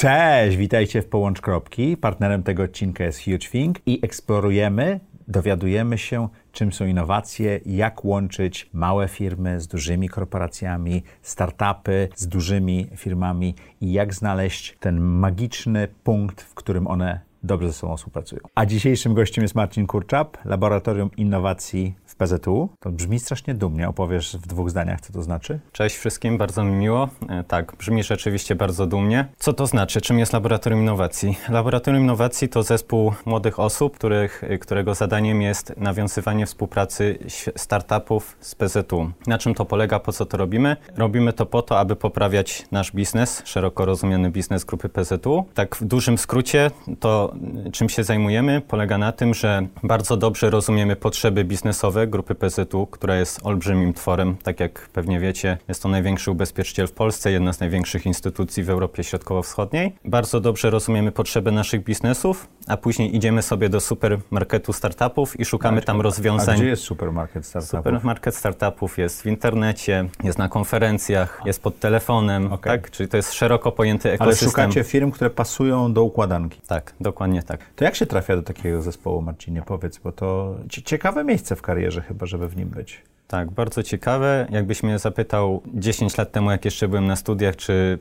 Cześć, witajcie w Połącz Kropki. Partnerem tego odcinka jest Huge Think i eksplorujemy, dowiadujemy się, czym są innowacje, jak łączyć małe firmy z dużymi korporacjami, startupy z dużymi firmami i jak znaleźć ten magiczny punkt, w którym one dobrze ze sobą współpracują. A dzisiejszym gościem jest Marcin Kurczap, Laboratorium Innowacji w PZU. To brzmi strasznie dumnie. Opowiesz w dwóch zdaniach, co to znaczy? Cześć wszystkim, bardzo mi miło. E, tak, brzmi rzeczywiście bardzo dumnie. Co to znaczy? Czym jest Laboratorium Innowacji? Laboratorium Innowacji to zespół młodych osób, których, e, którego zadaniem jest nawiązywanie współpracy startupów z PZU. Na czym to polega? Po co to robimy? Robimy to po to, aby poprawiać nasz biznes, szeroko rozumiany biznes grupy PZU. Tak w dużym skrócie to czym się zajmujemy polega na tym, że bardzo dobrze rozumiemy potrzeby biznesowe grupy PZU, która jest olbrzymim tworem. Tak jak pewnie wiecie, jest to największy ubezpieczyciel w Polsce, jedna z największych instytucji w Europie Środkowo-Wschodniej. Bardzo dobrze rozumiemy potrzeby naszych biznesów, a później idziemy sobie do supermarketu startupów i szukamy tam rozwiązań. A gdzie jest supermarket startupów? Supermarket startupów jest w internecie, jest na konferencjach, jest pod telefonem, Okay. tak? Czyli to jest szeroko pojęty Ale ekosystem. szukacie firm, które pasują do układanki. Tak, dokładnie tak. To jak się trafia do takiego zespołu, Marcinie? Powiedz, bo to cie- ciekawe miejsce w karierze chyba, żeby w nim być. Tak, bardzo ciekawe. Jakbyś mnie zapytał 10 lat temu, jak jeszcze byłem na studiach, czy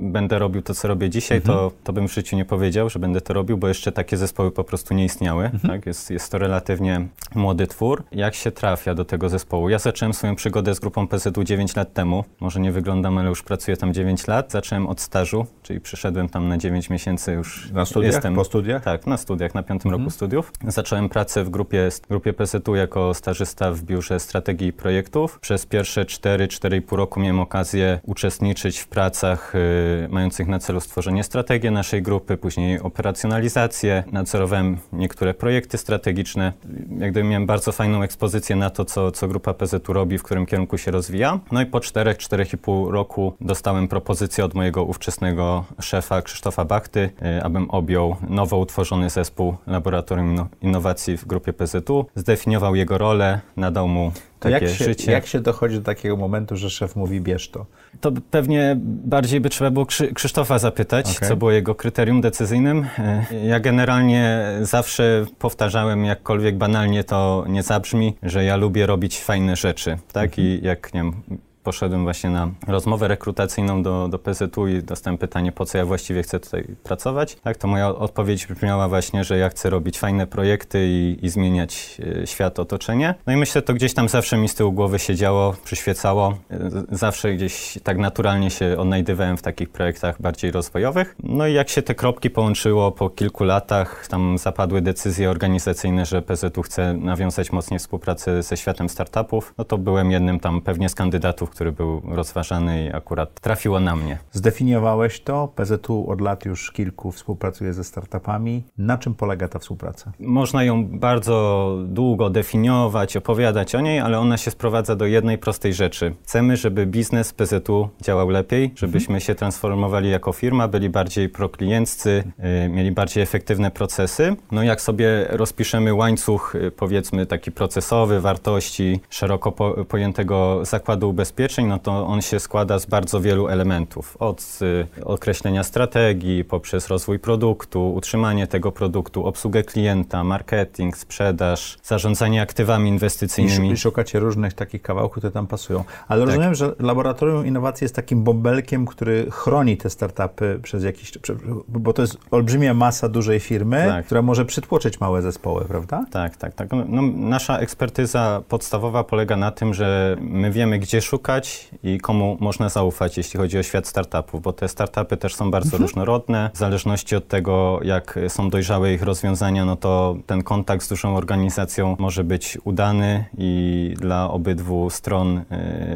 będę robił to, co robię dzisiaj, to, to bym w życiu nie powiedział, że będę to robił, bo jeszcze takie zespoły po prostu nie istniały. Tak? Jest, jest to relatywnie młody twór. Jak się trafia do tego zespołu? Ja zacząłem swoją przygodę z grupą PZU 9 lat temu. Może nie wyglądam, ale już pracuję tam 9 lat. Zacząłem od stażu, czyli przyszedłem tam na 9 miesięcy już. Na studiach? Jestem, Po studiach? tak, na studiach, na piątym roku studiów. Zacząłem pracę w grupie, grupie PZU jako stażysta w biurze strategii i projektów. Przez pierwsze 4-4,5 roku miałem okazję uczestniczyć w pracach y, mających na celu stworzenie strategii naszej grupy, później operacjonalizację. Nadzorowałem niektóre projekty strategiczne. Jak gdyby miałem bardzo fajną ekspozycję na to, co, co grupa PZU robi, w którym kierunku się rozwija. No i po 4-4,5 roku dostałem propozycję od mojego ówczesnego szefa Krzysztofa Bachty, y, abym objął nowo utworzony zespół Laboratorium Inno- Innowacji w grupie PZU. Zdefiniował jego rolę, nadał mu takie jak się, życie. jak się dochodzi do takiego momentu, że szef mówi bierz to? To pewnie bardziej by trzeba było Krzy Krzysztofa zapytać, Okej. co było jego kryterium decyzyjnym. E, Ja generalnie zawsze powtarzałem, jakkolwiek banalnie to nie zabrzmi, że ja lubię robić fajne rzeczy, tak? I jak, nie wiem, poszedłem właśnie na rozmowę rekrutacyjną do, do PZU i dostałem pytanie, po co ja właściwie chcę tutaj pracować, tak? To moja odpowiedź brzmiała właśnie, że ja chcę robić fajne projekty i, i zmieniać e, świat, otoczenie. No i myślę, to gdzieś tam zawsze mi z tyłu głowy siedziało, przyświecało. E, Zawsze gdzieś tak naturalnie się odnajdywałem w takich projektach bardziej rozwojowych. No i jak się te kropki połączyło po kilku latach, tam zapadły decyzje organizacyjne, że PZU chce nawiązać mocniej współpracę ze światem startupów, no to byłem jednym tam pewnie z kandydatów, który był rozważany i akurat trafiło na mnie. Zdefiniowałeś to. PZU od lat już kilku współpracuje ze startupami. Na czym polega ta współpraca? Można ją bardzo długo definiować, opowiadać o niej, ale ona się sprowadza do jednej prostej rzeczy. Chcemy, żeby biznes PZU działał lepiej, żebyśmy się transformowali jako firma, byli bardziej proklienccy, y, mieli bardziej efektywne procesy. No jak sobie rozpiszemy łańcuch, y, powiedzmy taki procesowy, wartości, szeroko po, pojętego zakładu ubezpieczeń, no to on się składa z bardzo wielu elementów. Od y, określenia strategii, poprzez rozwój produktu, utrzymanie tego produktu, obsługę klienta, marketing, sprzedaż, zarządzanie aktywami inwestycyjnymi. I szukacie różnych takich kawałków, które tam pasują. Ale Tak. rozumiem, że Laboratorium Innowacji jest takim bąbelkiem, który chroni te startupy przez jakiś... Bo to jest olbrzymia masa dużej firmy, Tak. która może przytłoczyć małe zespoły, prawda? Tak, tak, tak. No, nasza ekspertyza podstawowa polega na tym, że my wiemy, gdzie szukać i komu można zaufać, jeśli chodzi o świat startupów, bo te startupy też są bardzo różnorodne. W zależności od tego, jak są dojrzałe ich rozwiązania, no to ten kontakt z dużą organizacją może być udany i dla obydwu stron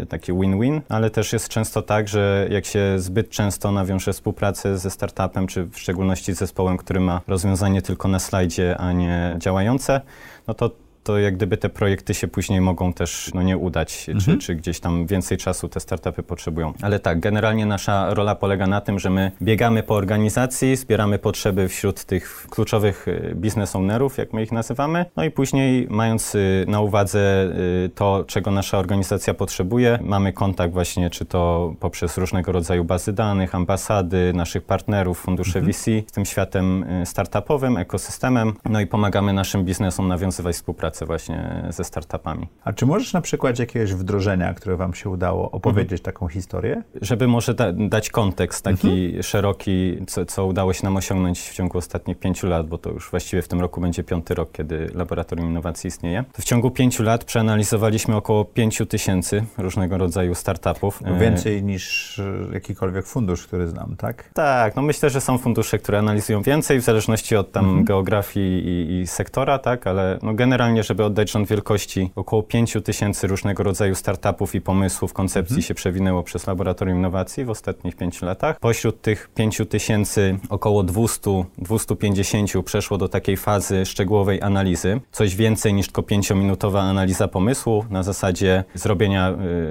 y, taki win-win, ale też jest często tak, że jak się zbyt często nawiąże współpracę ze startupem, czy w szczególności z zespołem, który ma rozwiązanie tylko na slajdzie, a nie działające, no to to jak gdyby te projekty się później mogą też no, nie udać, mhm. czy, czy gdzieś tam więcej czasu te startupy potrzebują. Ale tak, generalnie nasza rola polega na tym, że my biegamy po organizacji, zbieramy potrzeby wśród tych kluczowych y, biznes ownerów, jak my ich nazywamy, no i później mając y, na uwadze y, to, czego nasza organizacja potrzebuje, mamy kontakt właśnie, czy to poprzez różnego rodzaju bazy danych, ambasady, naszych partnerów, fundusze mhm. VC z tym światem startupowym, ekosystemem, no i pomagamy naszym biznesom nawiązywać współpracę właśnie ze startupami. A czy możesz na przykład jakiegoś wdrożenia, które wam się udało, opowiedzieć mhm. taką historię? Żeby może da dać kontekst taki mhm. szeroki, co, co udało się nam osiągnąć w ciągu ostatnich pięciu lat, bo to już właściwie w tym roku będzie piąty rok, kiedy Laboratorium Innowacji istnieje. To w ciągu pięciu lat przeanalizowaliśmy około pięciu tysięcy różnego rodzaju startupów. No więcej niż e, jakikolwiek fundusz, który znam, tak? Tak, no myślę, że są fundusze, które analizują więcej, w zależności od tam mhm. geografii i, i, sektora, tak, ale no generalnie, żeby oddać rząd wielkości, około pięciu tysięcy różnego rodzaju startupów i pomysłów, koncepcji mhm. się przewinęło przez Laboratorium Innowacji w ostatnich pięciu latach. Pośród tych pięciu tysięcy około 200-250 przeszło do takiej fazy szczegółowej analizy. Coś więcej niż tylko pięciominutowa analiza pomysłu na zasadzie zrobienia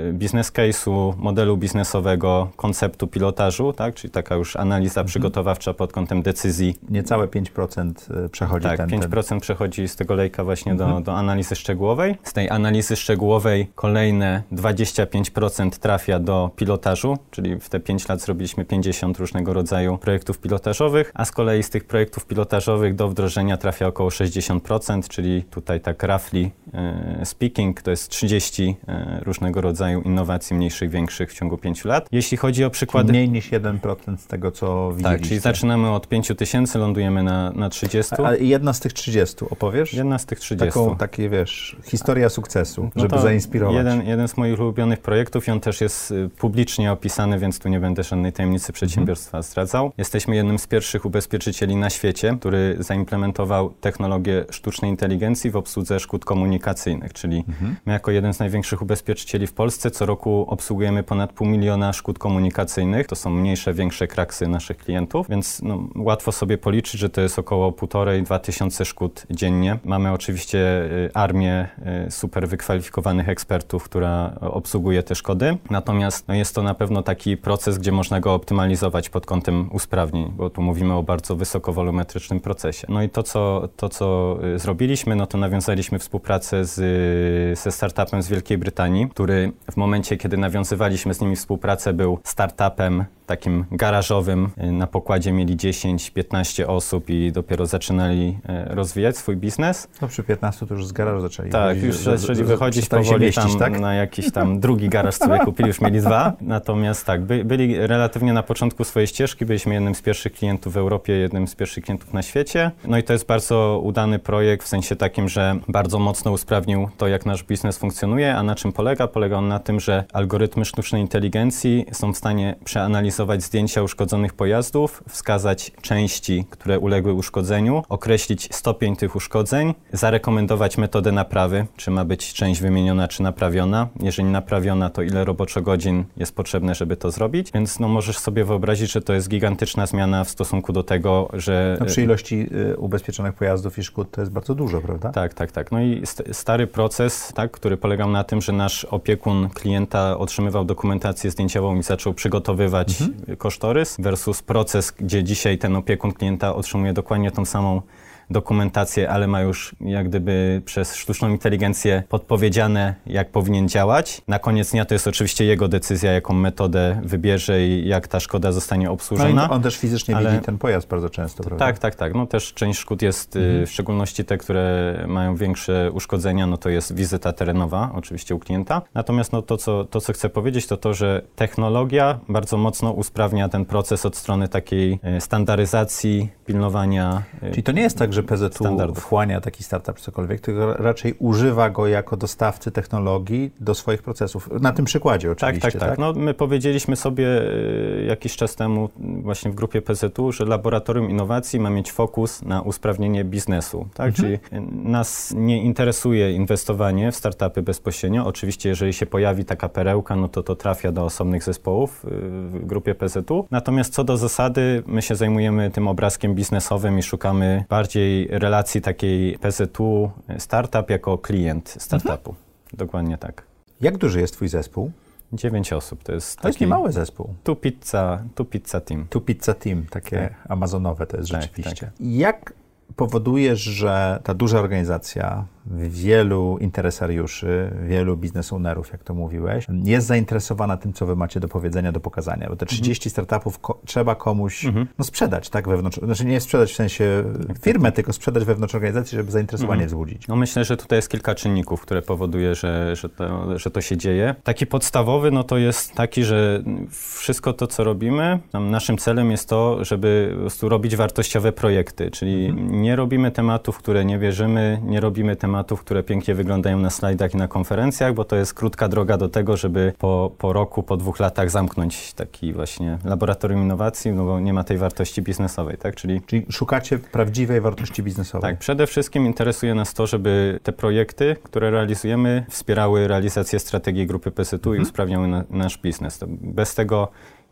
y, biznes case'u, modelu biznesowego, konceptu pilotażu, tak? czyli taka już analiza mhm. przygotowawcza pod kątem decyzji. Niecałe 5% y, przechodzi Tak, ten, 5% ten... przechodzi z tego lejka właśnie mhm. Do, do analizy szczegółowej. Z tej analizy szczegółowej kolejne 25% trafia do pilotażu, czyli w te 5 lat zrobiliśmy 50 różnego rodzaju projektów pilotażowych, a z kolei z tych projektów pilotażowych do wdrożenia trafia około 60%, czyli tutaj tak roughly e, speaking to jest 30 e, różnego rodzaju innowacji mniejszych, większych w ciągu 5 lat. Jeśli chodzi o przykłady... Mniej niż 1% z tego, co widzieliście. Tak, czyli zaczynamy od 5 tysięcy, lądujemy na, na 30. A, a jedna z tych 30 opowiesz? Jedna z tych 30. Taką, takie, wiesz, historia sukcesu, no żeby zainspirować. Jeden, jeden z moich ulubionych projektów i on też jest y, publicznie opisany, więc tu nie będę żadnej tajemnicy przedsiębiorstwa zdradzał. Jesteśmy jednym z pierwszych ubezpieczycieli na świecie, który zaimplementował technologię sztucznej inteligencji w obsłudze szkód komunikacyjnych, czyli mhm. my jako jeden z największych ubezpieczycieli w Polsce co roku obsługujemy ponad pół miliona szkód komunikacyjnych. To są mniejsze, większe kraksy naszych klientów, więc no, łatwo sobie policzyć, że to jest około półtorej, dwa tysiące szkód dziennie. Mamy oczywiście armię y, super wykwalifikowanych ekspertów, która obsługuje te szkody. Natomiast no, jest to na pewno taki proces, gdzie można go optymalizować pod kątem usprawnień, bo tu mówimy o bardzo wysokowolumetrycznym procesie. No i to, co, to, co y, zrobiliśmy, no to nawiązaliśmy współpracę z, ze startupem z Wielkiej Brytanii, który w momencie, kiedy nawiązywaliśmy z nimi współpracę, był startupem takim garażowym. Na pokładzie mieli 10-15 osób i dopiero zaczynali rozwijać swój biznes. No przy 15 to już z garażu zaczęli Tak, już zaczęli wychodzić powoli mieścić, tam tak? na jakiś tam drugi garaż sobie kupili, już mieli dwa. Natomiast tak, by, byli relatywnie na początku swojej ścieżki, byliśmy jednym z pierwszych klientów w Europie, jednym z pierwszych klientów na świecie. No i to jest bardzo udany projekt w sensie takim, że bardzo mocno usprawnił to, jak nasz biznes funkcjonuje, a na czym polega? Polega on na tym, że algorytmy sztucznej inteligencji są w stanie przeanalizować zdjęcia uszkodzonych pojazdów, wskazać części, które uległy uszkodzeniu, określić stopień tych uszkodzeń, zarekomendować metodę naprawy, czy ma być część wymieniona, czy naprawiona. Jeżeli naprawiona, to ile roboczo-godzin jest potrzebne, żeby to zrobić. Więc no, możesz sobie wyobrazić, że to jest gigantyczna zmiana w stosunku do tego, że... No, przy ilości y, ubezpieczonych pojazdów i szkód to jest bardzo dużo, prawda? Tak, tak, tak. No i st stary proces, tak, który polegał na tym, że nasz opiekun klienta otrzymywał dokumentację zdjęciową i zaczął przygotowywać mhm kosztorys versus proces, gdzie dzisiaj ten opiekun klienta otrzymuje dokładnie tą samą dokumentację, ale ma już jak gdyby przez sztuczną inteligencję podpowiedziane, jak powinien działać. Na koniec dnia to jest oczywiście jego decyzja, jaką metodę wybierze i jak ta szkoda zostanie obsłużona. No on też fizycznie ale... widzi ten pojazd bardzo często, prawda? Tak, tak, tak. No też część szkód jest, y, mhm. w szczególności te, które mają większe uszkodzenia, no to jest wizyta terenowa, oczywiście u klienta. Natomiast no to, co, to, co chcę powiedzieć, to to, że technologia bardzo mocno usprawnia ten proces od strony takiej y, standaryzacji, pilnowania. Y, Czyli to nie jest tak, że że PZU standardów. wchłania taki startup czy cokolwiek, tylko raczej używa go jako dostawcy technologii do swoich procesów. Na tym przykładzie tak, oczywiście. Tak, tak, tak. No, my powiedzieliśmy sobie e, jakiś czas temu właśnie w grupie PZU, że Laboratorium Innowacji ma mieć fokus na usprawnienie biznesu. Tak? Mhm. Czyli nas nie interesuje inwestowanie w startupy bezpośrednio. Oczywiście, jeżeli się pojawi taka perełka, no to to trafia do osobnych zespołów e, w grupie PZU. Natomiast co do zasady, my się zajmujemy tym obrazkiem biznesowym i szukamy bardziej bardziej relacji takiej PZU startup jako klient startupu. Mhm. Dokładnie tak. Jak duży jest twój zespół? Dziewięć osób. To jest, to taki jest niemały zespół. Tu pizza, tu pizza team. Tu pizza team, takie tak. amazonowe to jest tak, rzeczywiście. Tak. Jak powodujesz, że ta duża organizacja, wielu interesariuszy, wielu biznes ownerów, jak to mówiłeś, jest zainteresowana tym, co wy macie do powiedzenia, do pokazania. Bo te 30 mhm. startupów ko trzeba komuś mhm. no, sprzedać, tak, wewnątrz, znaczy nie sprzedać w sensie firmę, tylko sprzedać wewnątrz organizacji, żeby zainteresowanie mhm. wzbudzić. No myślę, że tutaj jest kilka czynników, które powoduje, że, że, to, że to się dzieje. Taki podstawowy, no to jest taki, że wszystko to, co robimy, naszym celem jest to, żeby po robić wartościowe projekty, czyli mhm. nie robimy tematów, które nie wierzymy, nie robimy tematów, tematów, które pięknie wyglądają na slajdach i na konferencjach, bo to jest krótka droga do tego, żeby po, po roku, po dwóch latach zamknąć taki właśnie laboratorium innowacji, no bo nie ma tej wartości biznesowej, tak? Czyli, Czyli szukacie prawdziwej wartości biznesowej. Tak, przede wszystkim interesuje nas to, żeby te projekty, które realizujemy, wspierały realizację strategii grupy PSTU mhm. i usprawniały na, nasz biznes. To bez tego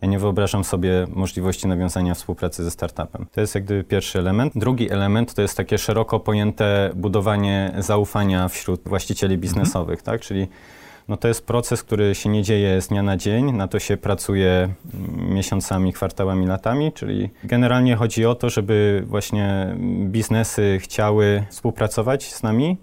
ja nie wyobrażam sobie możliwości nawiązania współpracy ze startupem. To jest jak gdyby pierwszy element. Drugi element to jest takie szeroko pojęte budowanie zaufania wśród właścicieli biznesowych, mhm. tak? Czyli no to jest proces, który się nie dzieje z dnia na dzień, na to się pracuje miesiącami, kwartałami, latami, czyli generalnie chodzi o to, żeby właśnie biznesy chciały współpracować z nami, Mm.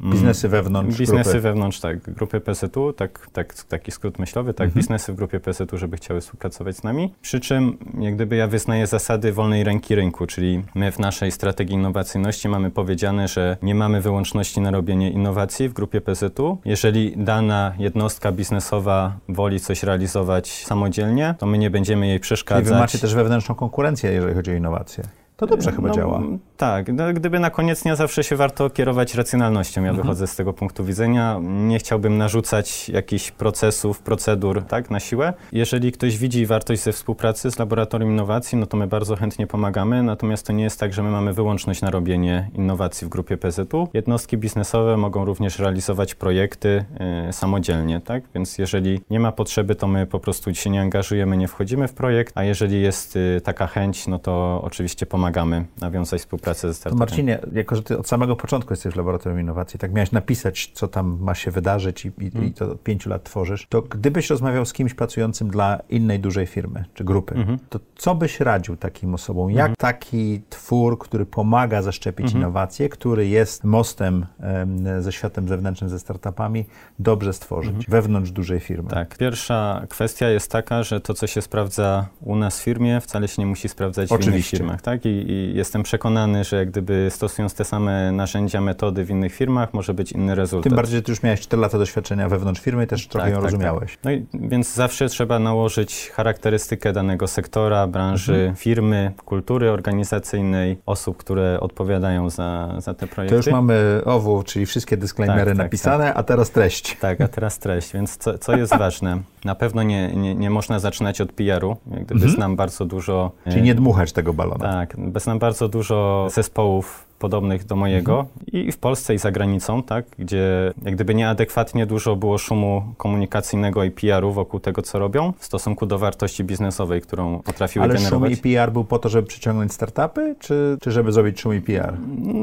Biznesy wewnątrz Biznesy grupy. wewnątrz, tak. Grupy PSET-u, tak, tak, taki skrót myślowy, tak. Mhm. Biznesy w grupie PSET-u, żeby chciały współpracować z nami. Przy czym, jak gdyby ja wyznaję zasady wolnej ręki rynku, czyli my w naszej strategii innowacyjności mamy powiedziane, że nie mamy wyłączności na robienie innowacji w grupie PSET-u. Jeżeli dana jednostka biznesowa woli coś realizować samodzielnie, to my nie będziemy jej przeszkadzać. Czyli wy macie też wewnętrzną konkurencję, jeżeli chodzi o innowacje. To dobrze chyba no, działa. Tak, no, gdyby na koniec dnia zawsze się warto kierować racjonalnością. Ja mhm. wychodzę z tego punktu widzenia. Nie chciałbym narzucać jakichś procesów, procedur tak, na siłę. Jeżeli ktoś widzi wartość ze współpracy z Laboratorium Innowacji, no to my bardzo chętnie pomagamy. Natomiast to nie jest tak, że my mamy wyłączność na robienie innowacji w grupie PZU. Jednostki biznesowe mogą również realizować projekty y, samodzielnie, tak? Więc jeżeli nie ma potrzeby, to my po prostu się nie angażujemy, nie wchodzimy w projekt, a jeżeli jest y, taka chęć, no to oczywiście pomagamy nawiązać współpracę ze startupem. Marcinie, jako że ty od samego początku jesteś w Laboratorium Innowacji, tak miałeś napisać, co tam ma się wydarzyć i, i, mm. i to od pięciu lat tworzysz, to gdybyś rozmawiał z kimś pracującym dla innej dużej firmy czy grupy, mm -hmm. to co byś radził takim osobom? Jak mm -hmm. taki twór, który pomaga zaszczepić mm -hmm. innowacje, który jest mostem ze światem zewnętrznym, ze startupami, dobrze stworzyć mhm. wewnątrz dużej firmy? Tak. Pierwsza kwestia jest taka, że to, co się sprawdza u nas w firmie, wcale się nie musi sprawdzać Oczywiście. w innych firmach. Tak? I i, jestem przekonany, że jak gdyby stosując te same narzędzia, metody w innych firmach, może być inny rezultat. Tym bardziej, że ty już miałeś 4 lata doświadczenia wewnątrz firmy i też trochę tak, ją tak, tak. rozumiałeś. Tak. No i więc zawsze trzeba nałożyć charakterystykę danego sektora, branży, mhm. firmy, kultury organizacyjnej, osób, które odpowiadają za, za te projekty. To już mamy OWU, czyli wszystkie disclaimery tak, tak, napisane, a teraz treść. Tak, a teraz treść. Więc co, co jest ważne? Na pewno nie, nie, nie można zaczynać od PR-u. Jak gdyby mhm. znam bardzo dużo... Czyli nie dmuchać tego balona. Tak, znam bardzo dużo zespołów podobnych do mojego mhm. i w Polsce i za granicą, tak, gdzie jak gdyby nieadekwatnie dużo było szumu komunikacyjnego i PR-u wokół tego, co robią w stosunku do wartości biznesowej, którą potrafiły Ale generować. Ale szum i PR był po to, żeby przyciągnąć startupy, czy, czy żeby zrobić szum i PR?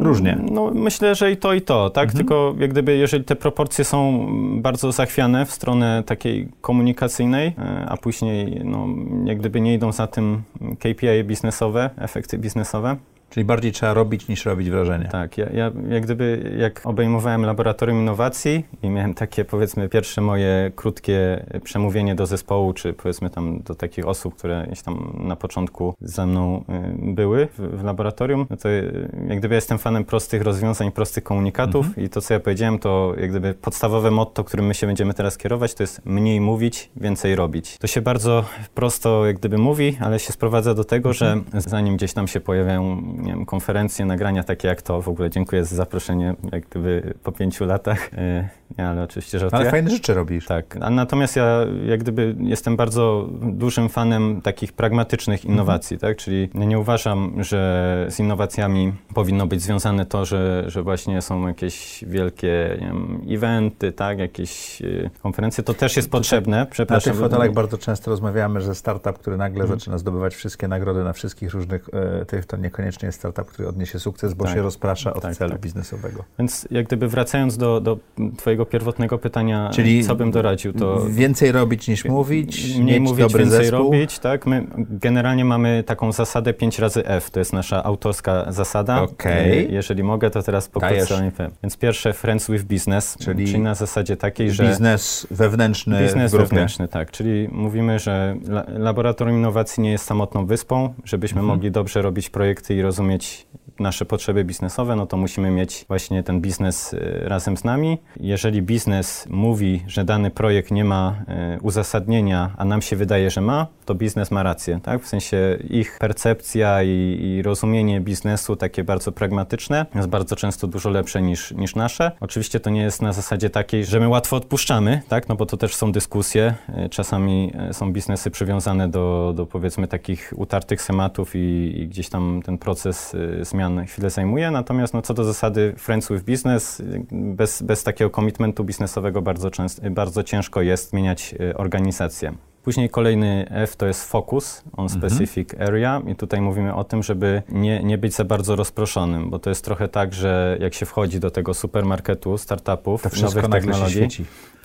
Różnie. No myślę, że i to, i to, tak, mhm. tylko jak gdyby jeżeli te proporcje są bardzo zachwiane w stronę takiej komunikacyjnej, e, a później no, jak gdyby nie idą za tym KPI biznesowe, efekty biznesowe, Czyli bardziej trzeba robić niż robić wrażenie. Tak, ja, ja jak gdyby, jak obejmowałem laboratorium innowacji i miałem takie powiedzmy pierwsze moje krótkie przemówienie do zespołu, czy powiedzmy tam do takich osób, które gdzieś tam na początku ze mną y, były w, w laboratorium, no to y, jak gdyby jestem fanem prostych rozwiązań, prostych komunikatów mhm. i to, co ja powiedziałem, to jak gdyby podstawowe motto, którym my się będziemy teraz kierować, to jest mniej mówić, więcej robić. To się bardzo prosto jak gdyby mówi, ale się sprowadza do tego, mhm. że zanim gdzieś tam się pojawiają nie wiem, konferencje, nagrania takie jak to. W ogóle dziękuję za zaproszenie, jak gdyby po pięciu latach. E, nie, ale oczywiście żartuję. Ale fajne rzeczy robisz. Tak. A natomiast ja jak gdyby jestem bardzo dużym fanem takich pragmatycznych mhm. innowacji, mhm. tak? Czyli nie uważam, że z innowacjami powinno być związane to, że, że właśnie są jakieś wielkie nie wiem, eventy, tak? Jakieś e, konferencje. To też jest potrzebne. Przepraszam. Na tych fotelach bardzo często rozmawiamy, że startup, który nagle mhm. zaczyna zdobywać wszystkie nagrody na wszystkich różnych e, tych, to niekoniecznie jest startup, który odniesie sukces, bo Tak. się rozprasza od Tak, celu tak. biznesowego. Więc jak gdyby wracając do, do twojego pierwotnego pytania, Czyli co bym doradził, to Więcej robić niż mówić, mniej mówić, dobry więcej zespół. robić, tak? My generalnie mamy taką zasadę 5 razy F, to jest nasza autorska zasada. Okej. E, Jeżeli mogę, to teraz pokrótce. Więc pierwsze Friends with Business, Czyli czyli, na zasadzie takiej, że Biznes wewnętrzny Biznes wewnętrzny, tak. Czyli mówimy, że la Laboratorium Innowacji nie jest samotną wyspą. Żebyśmy Mhm. mogli dobrze robić projekty i rozumieć nasze potrzeby biznesowe, no to musimy mieć właśnie ten biznes y, razem z nami. Jeżeli biznes mówi, że dany projekt nie ma y, uzasadnienia, a nam się wydaje, że ma, to biznes ma rację, tak? W sensie ich percepcja i, i rozumienie biznesu takie bardzo pragmatyczne jest bardzo często dużo lepsze niż, niż nasze. Oczywiście to nie jest na zasadzie takiej, że my łatwo odpuszczamy, tak? No bo to też są dyskusje. Y, Czasami są biznesy przywiązane do, do powiedzmy takich utartych schematów i, i gdzieś tam ten proces y, zmian chwilę zajmuje. Natomiast no, co do zasady Friends with Business, bez, bez takiego komitmentu biznesowego bardzo, często, bardzo ciężko jest zmieniać y, organizację. Później kolejny F to jest focus on specific area i tutaj mówimy o tym, żeby nie, nie być za bardzo rozproszonym, bo to jest trochę tak, że jak się wchodzi do tego supermarketu startupów, To nowych technologii,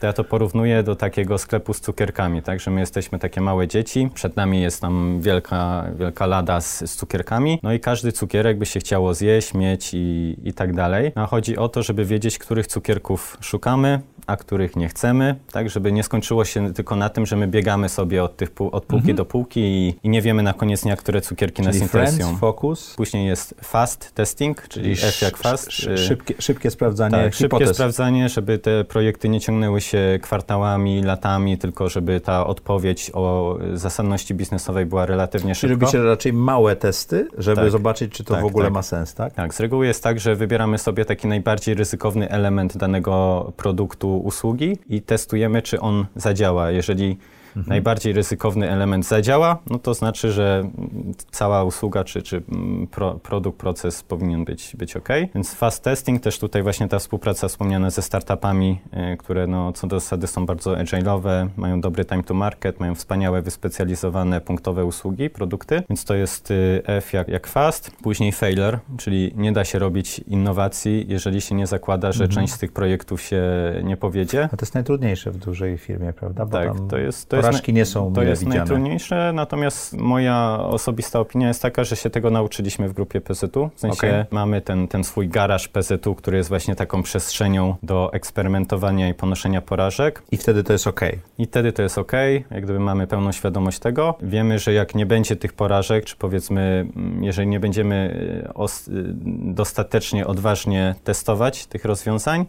to ja to porównuję do takiego sklepu z cukierkami, tak, że my jesteśmy takie małe dzieci, przed nami jest tam wielka, wielka lada z, z cukierkami, no i każdy cukierek by się chciało zjeść, mieć i, i tak dalej. A chodzi o to, żeby wiedzieć, których cukierków szukamy, a których nie chcemy, tak, żeby nie skończyło się tylko na tym, że my biegamy sobie od, tych pół, od półki do półki i, i nie wiemy na koniec dnia, które cukierki nas Mhm. Czyli friends, interesują. focus, Później jest fast testing, czyli F jak fast. y, szybkie, szybkie sprawdzanie tak, szybkie sprawdzanie, żeby te projekty nie ciągnęły się kwartałami, latami, tylko żeby ta odpowiedź o zasadności biznesowej była relatywnie Czyli szybko. robicie raczej małe testy, żeby Tak. zobaczyć, czy to Tak, w ogóle tak. ma sens, tak? Tak, z reguły jest tak, że wybieramy sobie taki najbardziej ryzykowny element danego produktu, usługi i testujemy, czy on zadziała. Jeżeli Mhm. najbardziej ryzykowny element zadziała, no to znaczy, że cała usługa czy, czy pro, produkt, proces powinien być, być ok. Więc fast testing, też tutaj właśnie ta współpraca wspomniana ze startupami, y, które no, co do zasady są bardzo agile'owe, mają dobry time to market, mają wspaniałe, wyspecjalizowane punktowe usługi, produkty, więc to jest y, F jak, jak fast. Później failure, czyli nie da się robić innowacji, jeżeli się nie zakłada, że część z tych projektów się nie powiedzie. A to jest najtrudniejsze w dużej firmie, prawda? Bo Tak, to jest, to jest, porażki nie są to jest widziane. najtrudniejsze, natomiast moja osobista opinia jest taka, że się tego nauczyliśmy w grupie PZU. W sensie Okej. mamy ten, ten swój garaż PZU, który jest właśnie taką przestrzenią do eksperymentowania i ponoszenia porażek. I wtedy to jest ok. I wtedy to jest ok, jak gdyby mamy pełną świadomość tego. Wiemy, że jak nie będzie tych porażek, czy powiedzmy, mm, jeżeli nie będziemy y, y, dostatecznie odważnie testować tych rozwiązań,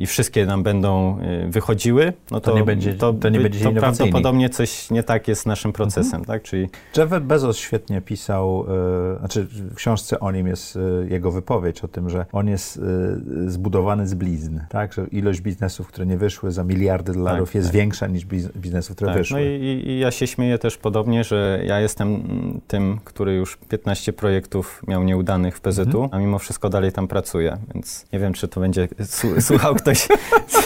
i wszystkie nam będą y, wychodziły, no To to, nie będzie- to nie by- będzie to prawdopodobnie coś nie tak jest z naszym procesem, tak? Czyli Jeff Bezos świetnie pisał, e, znaczy w książce o nim jest e, jego wypowiedź o tym, że on jest e, zbudowany z blizn, tak? Że ilość biznesów, które nie wyszły za miliardy dolarów Tak, jest tak. większa niż biz- biznesów, które tak, wyszły. no i, i, ja się śmieję też podobnie, że ja jestem tym, który już 15 projektów miał nieudanych w PZU, Mhm. a mimo wszystko dalej tam pracuje, więc nie wiem, czy to będzie su- słuchał ktoś,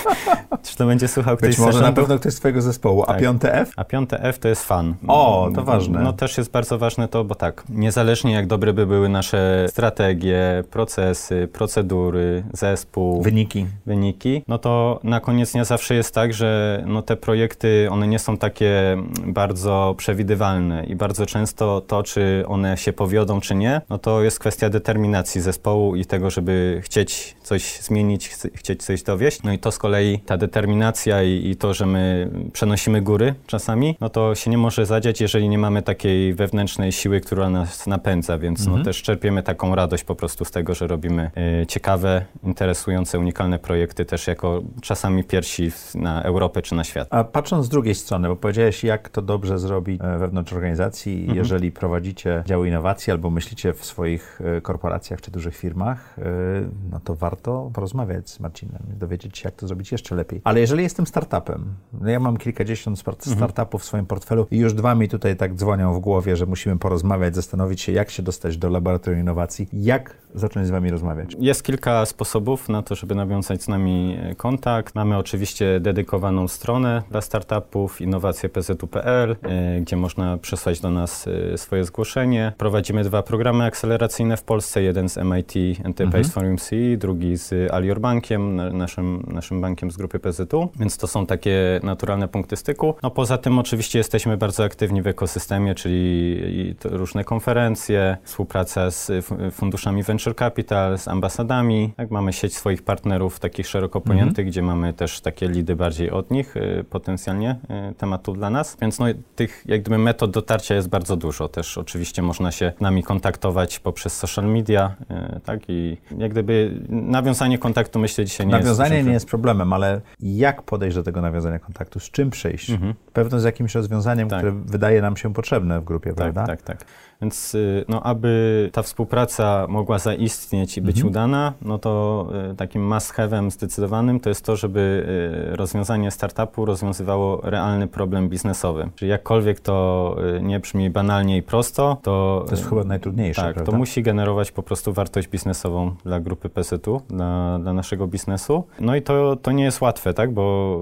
czy to będzie słuchał ktoś Być może na pewno ktoś z twojego zespołu. A Tak. piąte F? A piąte F to jest fan. O, to ważne. No też jest bardzo ważne to, bo tak, niezależnie jak dobre by były nasze strategie, procesy, procedury, zespół, Wyniki. wyniki, no to na koniec dnia zawsze jest tak, że no te projekty, one nie są takie bardzo przewidywalne i bardzo często to, czy one się powiodą, czy nie, no to jest kwestia determinacji zespołu i tego, żeby chcieć coś zmienić, chce- coś dowieść. No i to z kolei ta determinacja i, i to, że my przenosimy góry czasami, no to się nie może zadziać, jeżeli nie mamy takiej wewnętrznej siły, która nas napędza, więc no też czerpiemy taką radość po prostu z tego, że robimy y, ciekawe, interesujące, unikalne projekty też jako czasami pierwsi w- na Europę czy na świat. A patrząc z drugiej strony, bo powiedziałeś, jak to dobrze zrobić e, wewnątrz organizacji, Mhm. jeżeli prowadzicie dział innowacji albo myślicie w swoich e, korporacjach czy dużych firmach, e, no to warto porozmawiać z Marcinem dowiedzieć się, jak to zrobić jeszcze lepiej. Ale jeżeli jestem startupem, no ja mam kilkadziesiąt mhm. startupów w swoim portfelu i już dwa mi tutaj tak dzwonią w głowie, że musimy porozmawiać, zastanowić się, jak się dostać do laboratorium innowacji. Jak zacząć z Wami rozmawiać? Jest kilka sposobów na to, żeby nawiązać z nami e, kontakt. Mamy oczywiście dedykowaną stronę dla startupów innowacjepzu.pl, e, gdzie można przesłać do nas e, swoje zgłoszenie. Prowadzimy dwa programy akceleracyjne w Polsce, jeden z MIT Enterprise mhm. Forum C, drugi z Alior Bankiem, naszym, naszym bankiem z grupy PZU, więc to są takie naturalne punkty styku. No poza tym oczywiście jesteśmy bardzo aktywni w ekosystemie, czyli różne konferencje, współpraca z funduszami venture capital, z ambasadami. Tak, mamy sieć swoich partnerów takich szeroko pojętych, mhm. gdzie mamy też takie lidy bardziej od nich y, potencjalnie y, tematów dla nas. Więc no, tych jak gdyby metod dotarcia jest bardzo dużo. Też oczywiście można się nami kontaktować poprzez social media, y, tak i jak gdyby nawiązanie kontaktu myślę dzisiaj nie nawiązanie jest... Nie jest problemem, ale jak podejść do tego nawiązania kontaktu? Z czym przyjść? Mhm. Pewno z jakimś rozwiązaniem, tak. które wydaje nam się potrzebne w grupie, tak, prawda? Tak, tak. Więc y, no, aby ta współpraca mogła zaistnieć i być mhm. udana, no to y, takim must have'em zdecydowanym to jest to, żeby y, rozwiązanie startupu rozwiązywało realny problem biznesowy. Czyli jakkolwiek to nie brzmi banalnie i prosto, to... To jest chyba najtrudniejsze, Tak, prawda? to musi generować po prostu wartość biznesową dla grupy PZU, dla, dla naszego biznesu. No i to, to nie jest łatwe, tak, bo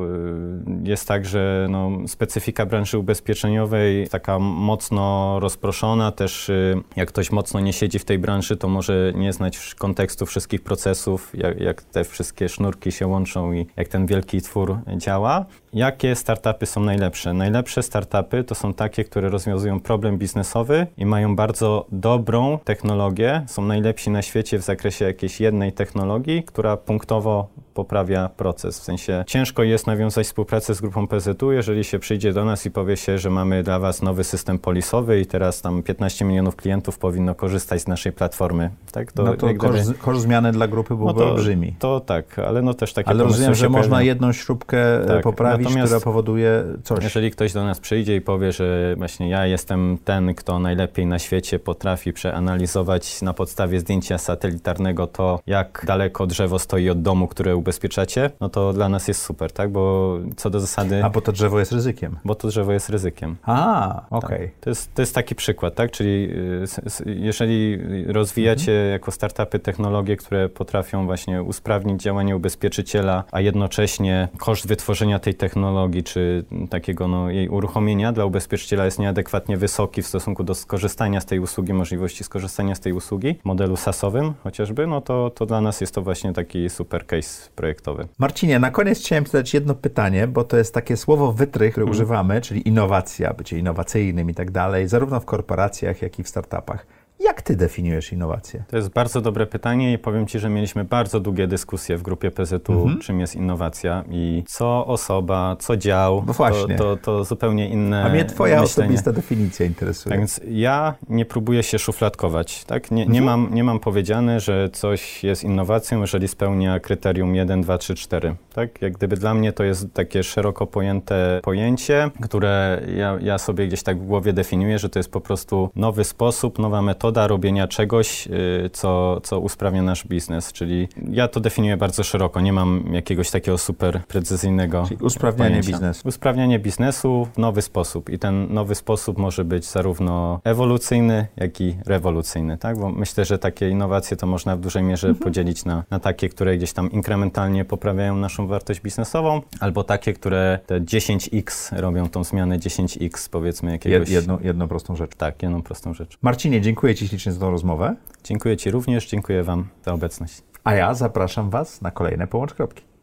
jest tak, że no, specyfika branży ubezpieczeniowej taka mocno rozproszona, też też y, jak ktoś mocno nie siedzi w tej branży, to może nie znać kontekstu wszystkich procesów, jak, jak te wszystkie sznurki się łączą i jak ten wielki twór działa. Jakie startupy są najlepsze? Najlepsze startupy to są takie, które rozwiązują problem biznesowy i mają bardzo dobrą technologię, są najlepsi na świecie w zakresie jakiejś jednej technologii, która punktowo poprawia proces. W sensie ciężko jest nawiązać współpracę z grupą PZU, jeżeli się przyjdzie do nas i powie się, że mamy dla was nowy system polisowy i teraz tam 15 milionów klientów powinno korzystać z naszej platformy. Tak? To, no to koszt, koszt zmiany dla grupy byłby no to, olbrzymi. To tak, ale no też takie Ale rozumiem, że można jedną śrubkę e, tak. poprawić, Natomiast która powoduje coś. Jeżeli ktoś do nas przyjdzie i powie, że właśnie ja jestem ten, kto najlepiej na świecie potrafi przeanalizować na podstawie zdjęcia satelitarnego to, jak daleko drzewo stoi od domu, które ubezpieczacie, no to dla nas jest super, tak? Bo co do zasady... A bo to drzewo jest ryzykiem. Bo to drzewo jest ryzykiem. A, okej. Okay. Tak. To, jest, to jest taki przykład, tak? Czyli y, jeżeli rozwijacie mhm. jako startupy technologie, które potrafią właśnie usprawnić działanie ubezpieczyciela, a jednocześnie koszt wytworzenia tej technologii, czy takiego no, jej uruchomienia dla ubezpieczyciela jest nieadekwatnie wysoki w stosunku do skorzystania z tej usługi, możliwości skorzystania z tej usługi, modelu SaaS-owym chociażby, no to, to dla nas jest to właśnie taki super case projektowy. Marcinie, na koniec chciałem zadać jedno pytanie, bo to jest takie słowo wytrych, które mm. używamy, czyli innowacja, bycie innowacyjnym i tak dalej, zarówno w korporacjach, jak i w startupach. Jak ty definiujesz innowację? To jest bardzo dobre pytanie i powiem ci, że mieliśmy bardzo długie dyskusje w grupie PZU, mhm. czym jest innowacja i co osoba, co dział, no właśnie. To, to, to zupełnie inne A mnie twoja myślenie. osobista definicja interesuje. Tak więc ja nie próbuję się szufladkować, tak? Nie, nie, mhm. mam, nie mam powiedziane, że coś jest innowacją, jeżeli spełnia kryterium 1, 2, 3, 4, tak? Jak gdyby dla mnie to jest takie szeroko pojęte pojęcie, które ja, ja sobie gdzieś tak w głowie definiuję, że to jest po prostu nowy sposób, nowa metoda metoda robienia czegoś, y, co, co usprawnia nasz biznes. Czyli ja to definiuję bardzo szeroko, nie mam jakiegoś takiego super precyzyjnego. Czyli usprawnianie pojęcia. biznesu. Usprawnianie biznesu w nowy sposób. I ten nowy sposób może być zarówno ewolucyjny, jak i rewolucyjny. Tak? Bo myślę, że takie innowacje to można w dużej mierze mhm. podzielić na, na takie, które gdzieś tam inkrementalnie poprawiają naszą wartość biznesową, albo takie, które te 10x robią tą zmianę 10x, powiedzmy jakiegoś... Jedną, jedną prostą rzecz. Tak, jedną prostą rzecz. Marcinie, dziękuję Ci ślicznie za tą rozmowę. Dziękuję Ci również, dziękuję Wam za obecność. A ja zapraszam Was na kolejne Połącz Kropki.